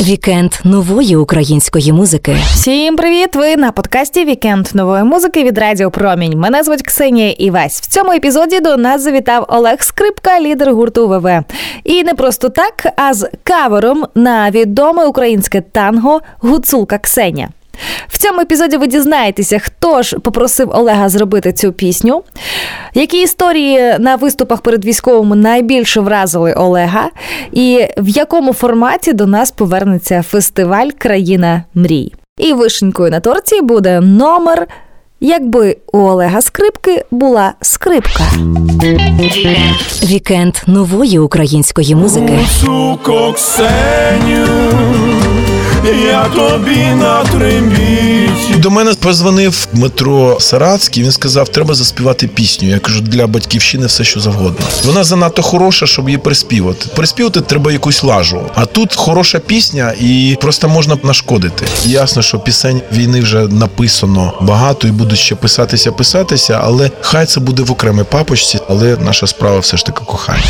Вікенд нової української музики. Всім привіт! Ви на подкасті Вікенд нової музики від Радіо Промінь. Мене звуть Ксенія Івась. В цьому епізоді до нас завітав Олег Скрипка, лідер гурту ВВ. І не просто так, а з кавером на відоме українське танго Гуцулка Ксеня. В цьому епізоді ви дізнаєтеся, хто ж попросив Олега зробити цю пісню, які історії на виступах перед військовими найбільше вразили Олега, і в якому форматі до нас повернеться фестиваль Країна мрій. І вишенькою на торці буде номер. Якби у Олега скрипки була скрипка. Вікенд нової української музики. Ксеню, я тобі на трембіті. До мене позвонив Дмитро Сарацький. Він сказав, треба заспівати пісню. Я кажу, для батьківщини все, що завгодно. Вона занадто хороша, щоб її приспівати. Приспівати треба якусь лажу. А тут хороша пісня, і просто можна нашкодити. Ясно, що пісень війни вже написано багато і будуть ще писатися, писатися, але хай це буде в окремій папочці. Але наша справа все ж таки кохання.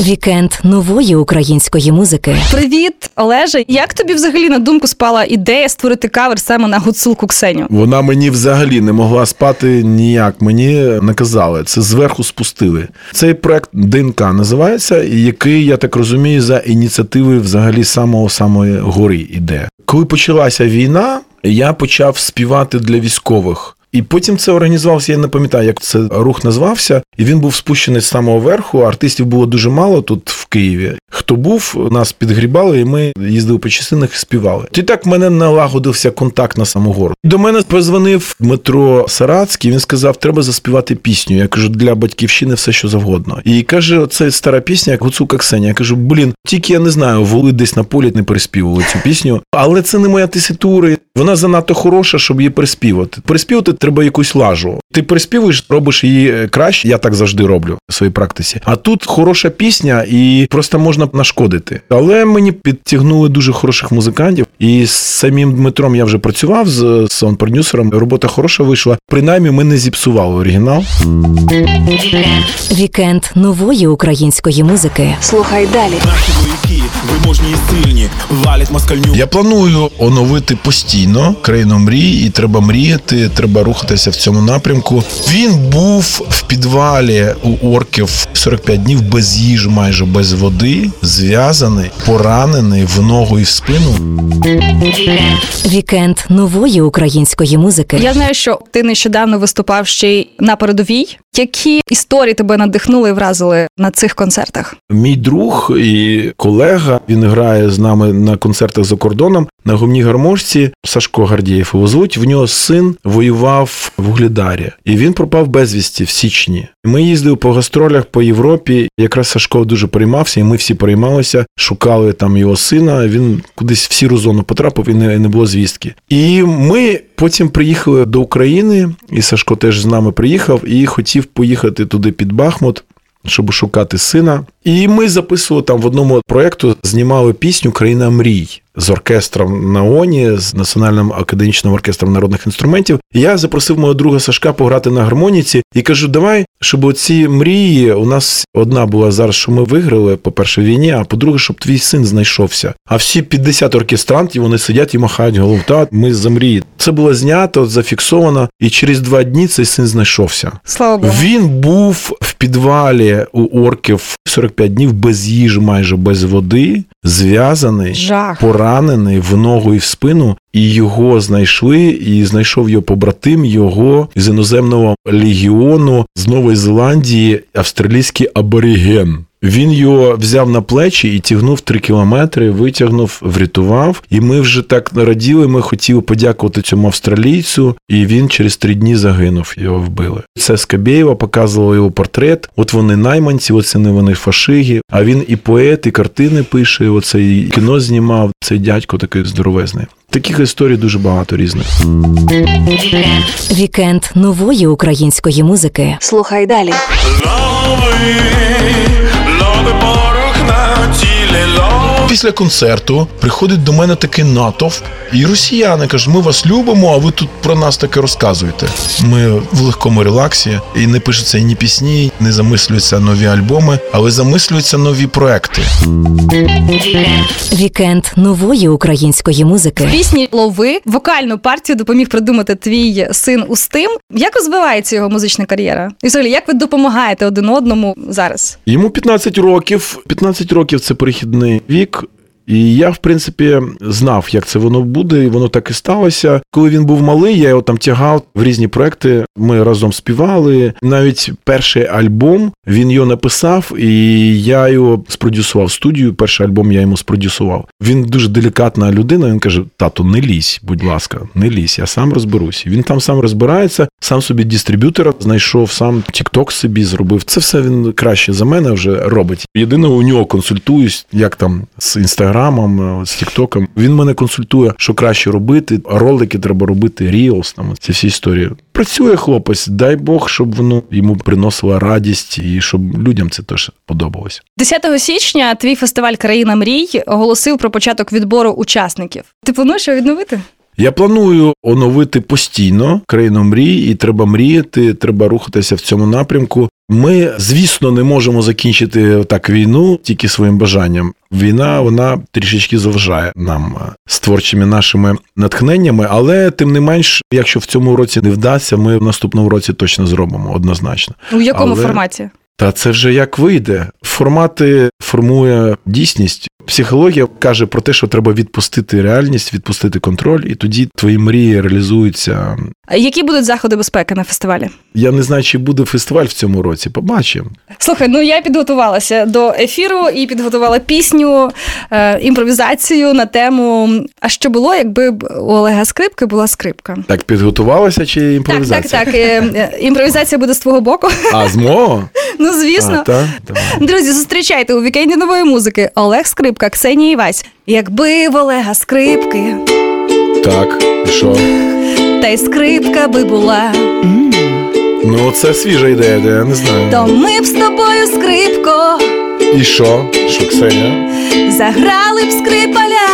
Вікенд нової української музики. Привіт, Олеже. Як тобі взагалі на думку спала ідея створити кавер саме на гуцулку Ксеню? Вона мені взагалі не могла спати ніяк. Мені наказали це зверху спустили. Цей проект ДНК називається, який я так розумію, за ініціативи взагалі самого самої гори іде. Коли почалася війна, я почав співати для військових. І потім це організувався, я не пам'ятаю, як це рух назвався, і він був спущений з самого верху. Артистів було дуже мало тут в Києві. Хто був, нас підгрібали, і ми їздили по частинах і співали. І так мене налагодився контакт на саму гору. До мене позвонив Дмитро Сарацький. Він сказав, треба заспівати пісню. Я кажу, для батьківщини все, що завгодно. І каже, це стара пісня, як Гуцулка Ксенія. Я кажу, блін, тільки я не знаю, воли десь на полі не переспівували цю пісню. Але це не моя теситура. Вона занадто хороша, щоб її переспівати. Переспівати треба якусь лажу. Ти переспівуєш, робиш її краще. Я так завжди роблю в своїй практиці. А тут хороша пісня, і просто можна нашкодити. Але мені підтягнули дуже хороших музикантів. І з самим Дмитром я вже працював з саунд-продюсером. Робота хороша вийшла. Принаймні, ми не зіпсували оригінал. Вікенд нової української музики. Слухай далі. Наші вояки, виможні і сильні, валять москальню. Я планую оновити постійно країну мрій, і треба мріяти, треба рухатися в цьому напрямку. Він був в підвалі у орків 45 днів без їжі, майже без води, зв'язаний, поранений в ногу і в спину. Вікенд нової української музики. Я знаю, що ти нещодавно виступав ще й на передовій. Які історії тебе надихнули і вразили на цих концертах? Мій друг і колега він грає з нами на концертах за кордоном на гумній гармошці. Сашко Гардієв його звуть. В нього син воював в Угледарі, і він пропав безвісті в січні. Ми їздили по гастролях по Європі. Якраз Сашко дуже переймався, і ми всі переймалися, шукали там його сина. Він кудись в сіру зону потрапив і не, не було звістки. І ми потім приїхали до України, і Сашко теж з нами приїхав і хотів поїхати туди під Бахмут. Щоб шукати сина, і ми записували там в одному проєкту, знімали пісню Країна мрій з оркестром на ОНІ, з Національним академічним оркестром народних інструментів. І я запросив мого друга Сашка пограти на гармоніці і кажу: давай, щоб оці мрії у нас одна була зараз, що ми виграли по перше війні, а по-друге, щоб твій син знайшовся. А всі 50 оркестрантів вони сидять і махають голову. Та ми за мрії. Це було знято, зафіксовано, і через два дні цей син знайшовся. Слава Богу. Він був в підвалі у орків 45 днів без їжі, майже без води, зв'язаний, Жах. поранений в ногу і в спину, і його знайшли, і знайшов його побратим його з іноземного легіону з Нової Зеландії, австралійський абориген. Він його взяв на плечі і тягнув три кілометри, витягнув, врятував. І ми вже так раділи. Ми хотіли подякувати цьому австралійцю, і він через три дні загинув. Його вбили. Це Скабєєва показувала його портрет. От вони найманці, оце не вони фашиги. А він і поет, і картини пише. і Оце і кіно знімав. Цей дядько такий здоровезний. Таких історій дуже багато різних. Вікенд нової української музики. Слухай далі. Лови, лови порох на тілі, лови. Після концерту приходить до мене такий натовп, і росіяни кажуть, ми вас любимо, а ви тут про нас таке розказуєте. Ми в легкому релаксі, і не пишуться ні пісні, не замислюються нові альбоми, але замислюються нові проекти. Вікенд нової української музики. Пісні лови вокальну партію допоміг придумати твій син Устим. Як розвивається його музична кар'єра? І взагалі, як ви допомагаєте один одному зараз? Йому 15 років. 15 років це перехідний вік. І я, в принципі, знав, як це воно буде, і воно так і сталося. Коли він був малий, я його там тягав в різні проекти. Ми разом співали. Навіть перший альбом він його написав, і я його спродюсував студію. Перший альбом я йому спродюсував. Він дуже делікатна людина. Він каже: Тату, не лізь, будь ласка, не лізь, я сам розберусь. Він там сам розбирається, сам собі дистриб'ютора знайшов, сам Тікток собі зробив. Це все він краще за мене вже робить. Єдине, у нього консультуюсь, як там з інстаграмом, з Тіктоком. Він мене консультує, що краще робити. Ролики треба робити, ріос, там ці всі історії. Працює хлопець, дай Бог, щоб воно йому приносило радість і щоб людям це теж подобалося. 10 січня твій фестиваль Країна мрій оголосив про початок відбору учасників. Ти плануєш його відновити? Я планую оновити постійно країну мрій, і треба мріяти, треба рухатися в цьому напрямку. Ми, звісно, не можемо закінчити так війну тільки своїм бажанням. Війна вона трішечки заважає нам з творчими нашими натхненнями, але тим не менш, якщо в цьому році не вдасться, ми в наступному році точно зробимо однозначно. У якому Але- форматі? Та це вже як вийде. Формати формує дійсність. Психологія каже про те, що треба відпустити реальність, відпустити контроль, і тоді твої мрії реалізуються. А Які будуть заходи безпеки на фестивалі? Я не знаю, чи буде фестиваль в цьому році. Побачимо. Слухай, ну я підготувалася до ефіру і підготувала пісню, е, імпровізацію на тему. А що було, якби у Олега Скрипки була скрипка? Так підготувалася чи імпровізація? так, так. е, е, Імпровізація буде з твого боку. А з мого? Ну, звісно. А, та? Давай. Друзі, зустрічайте у вікенді нової музики Олег Скрипка, Ксенія Івась. Якби в Олега скрипки, Так, і що? та й скрипка би була, Ну, це свіжа ідея, де я не знаю. то ми б з тобою скрипко І що? Що, Ксеня? заграли б скрипаля.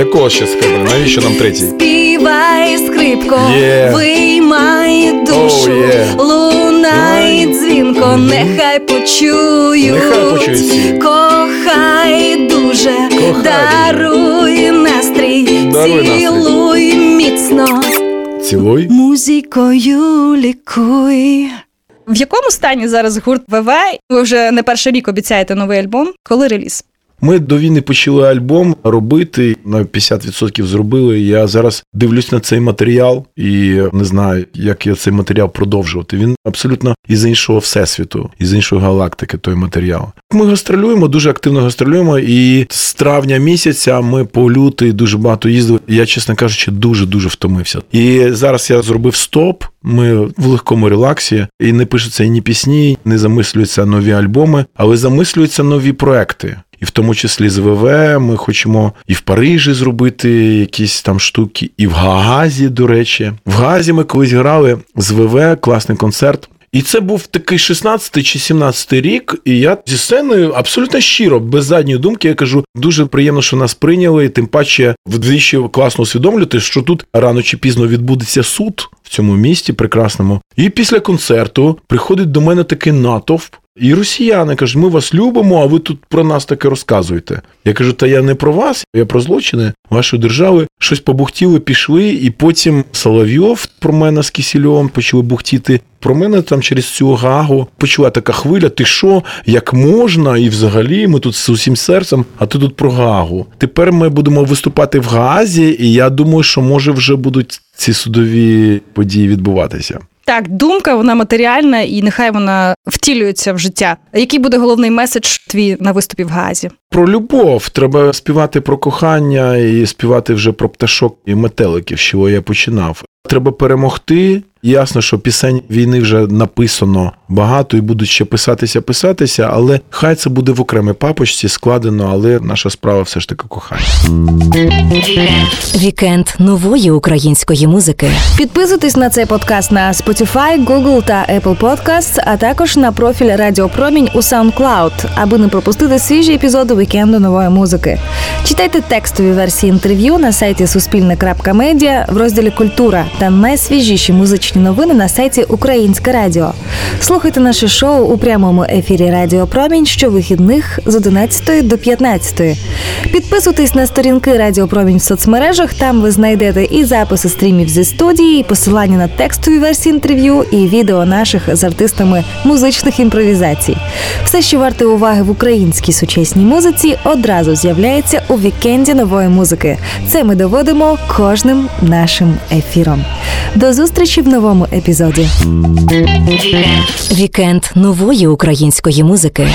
Якого ще скрипа? Навіщо нам третій? Співай, скрипко, Є. виймай душу, Оу, є. лунай дзвінко, нехай почують, Нехай почують кохай дуже, Кохай даруй настрій, Даруй настрій. цілуй міцно, Цілуй. музикою лікуй. В якому стані зараз гурт ВВ? Ви вже не перший рік обіцяєте новий альбом. Коли реліз? Ми до війни почали альбом робити на 50% зробили. Я зараз дивлюсь на цей матеріал і не знаю, як я цей матеріал продовжувати. Він абсолютно із іншого всесвіту, із іншої галактики. Той матеріал. Ми гастролюємо, дуже активно гастролюємо. І з травня місяця ми по лютий дуже багато їздили. Я, чесно кажучи, дуже дуже втомився. І зараз я зробив стоп. Ми в легкому релаксі, і не пишуться ні пісні, не замислюються нові альбоми, але замислюються нові проекти. І в тому числі з ВВ ми хочемо і в Парижі зробити якісь там штуки, і в Гаазі, до речі. В Гаазі ми колись грали з ВВ, класний концерт. І це був такий 16 чи 17 рік, і я зі сценою абсолютно щиро, без задньої думки, я кажу, дуже приємно, що нас прийняли. Тим паче вдвічі класно усвідомлювати, що тут рано чи пізно відбудеться суд в цьому місті прекрасному. І після концерту приходить до мене такий натовп. І росіяни кажуть, ми вас любимо, а ви тут про нас таке розказуєте. Я кажу, та я не про вас, я про злочини вашої держави. Щось побухтіли, пішли, і потім Соловйов про мене з Кісільовим почали бухтіти. Про мене там через цю гагу почала така хвиля. Ти що, як можна? І взагалі ми тут з усім серцем, а ти тут про гагу. Тепер ми будемо виступати в Гаазі, і я думаю, що може вже будуть ці судові події відбуватися. Так, думка вона матеріальна і нехай вона втілюється в життя. Який буде головний меседж твій на виступі в Газі? Про любов треба співати про кохання і співати вже про пташок і метеликів, з чого я починав. Треба перемогти. Ясно, що пісень війни вже написано багато і будуть ще писатися, писатися, але хай це буде в окремій папочці складено, але наша справа все ж таки кохання. Вікенд нової української музики. Підписуйтесь на цей подкаст на Spotify, Google та Apple Podcasts, а також на профіль Радіо Промінь у SoundCloud, аби не пропустити свіжі епізоди вікенду нової музики. Читайте текстові версії інтерв'ю на сайті Суспільне.Медіа в розділі Культура та найсвіжіші музичні новини на сайті Українське Радіо. Слухайте наше шоу у прямому ефірі Радіо Промінь щовихідних з 11 до 15. Підписуйтесь на сторінки Радіо Промінь в соцмережах. Там ви знайдете і записи стрімів зі студії, і посилання на текстові версії інтерв'ю, і відео наших з артистами музичних імпровізацій. Все, що варте уваги в українській сучасній музиці, одразу з'являється у вікенді нової музики. Це ми доводимо кожним нашим ефіром. До зустрічі в новому епізоді. Вікенд нової української музики.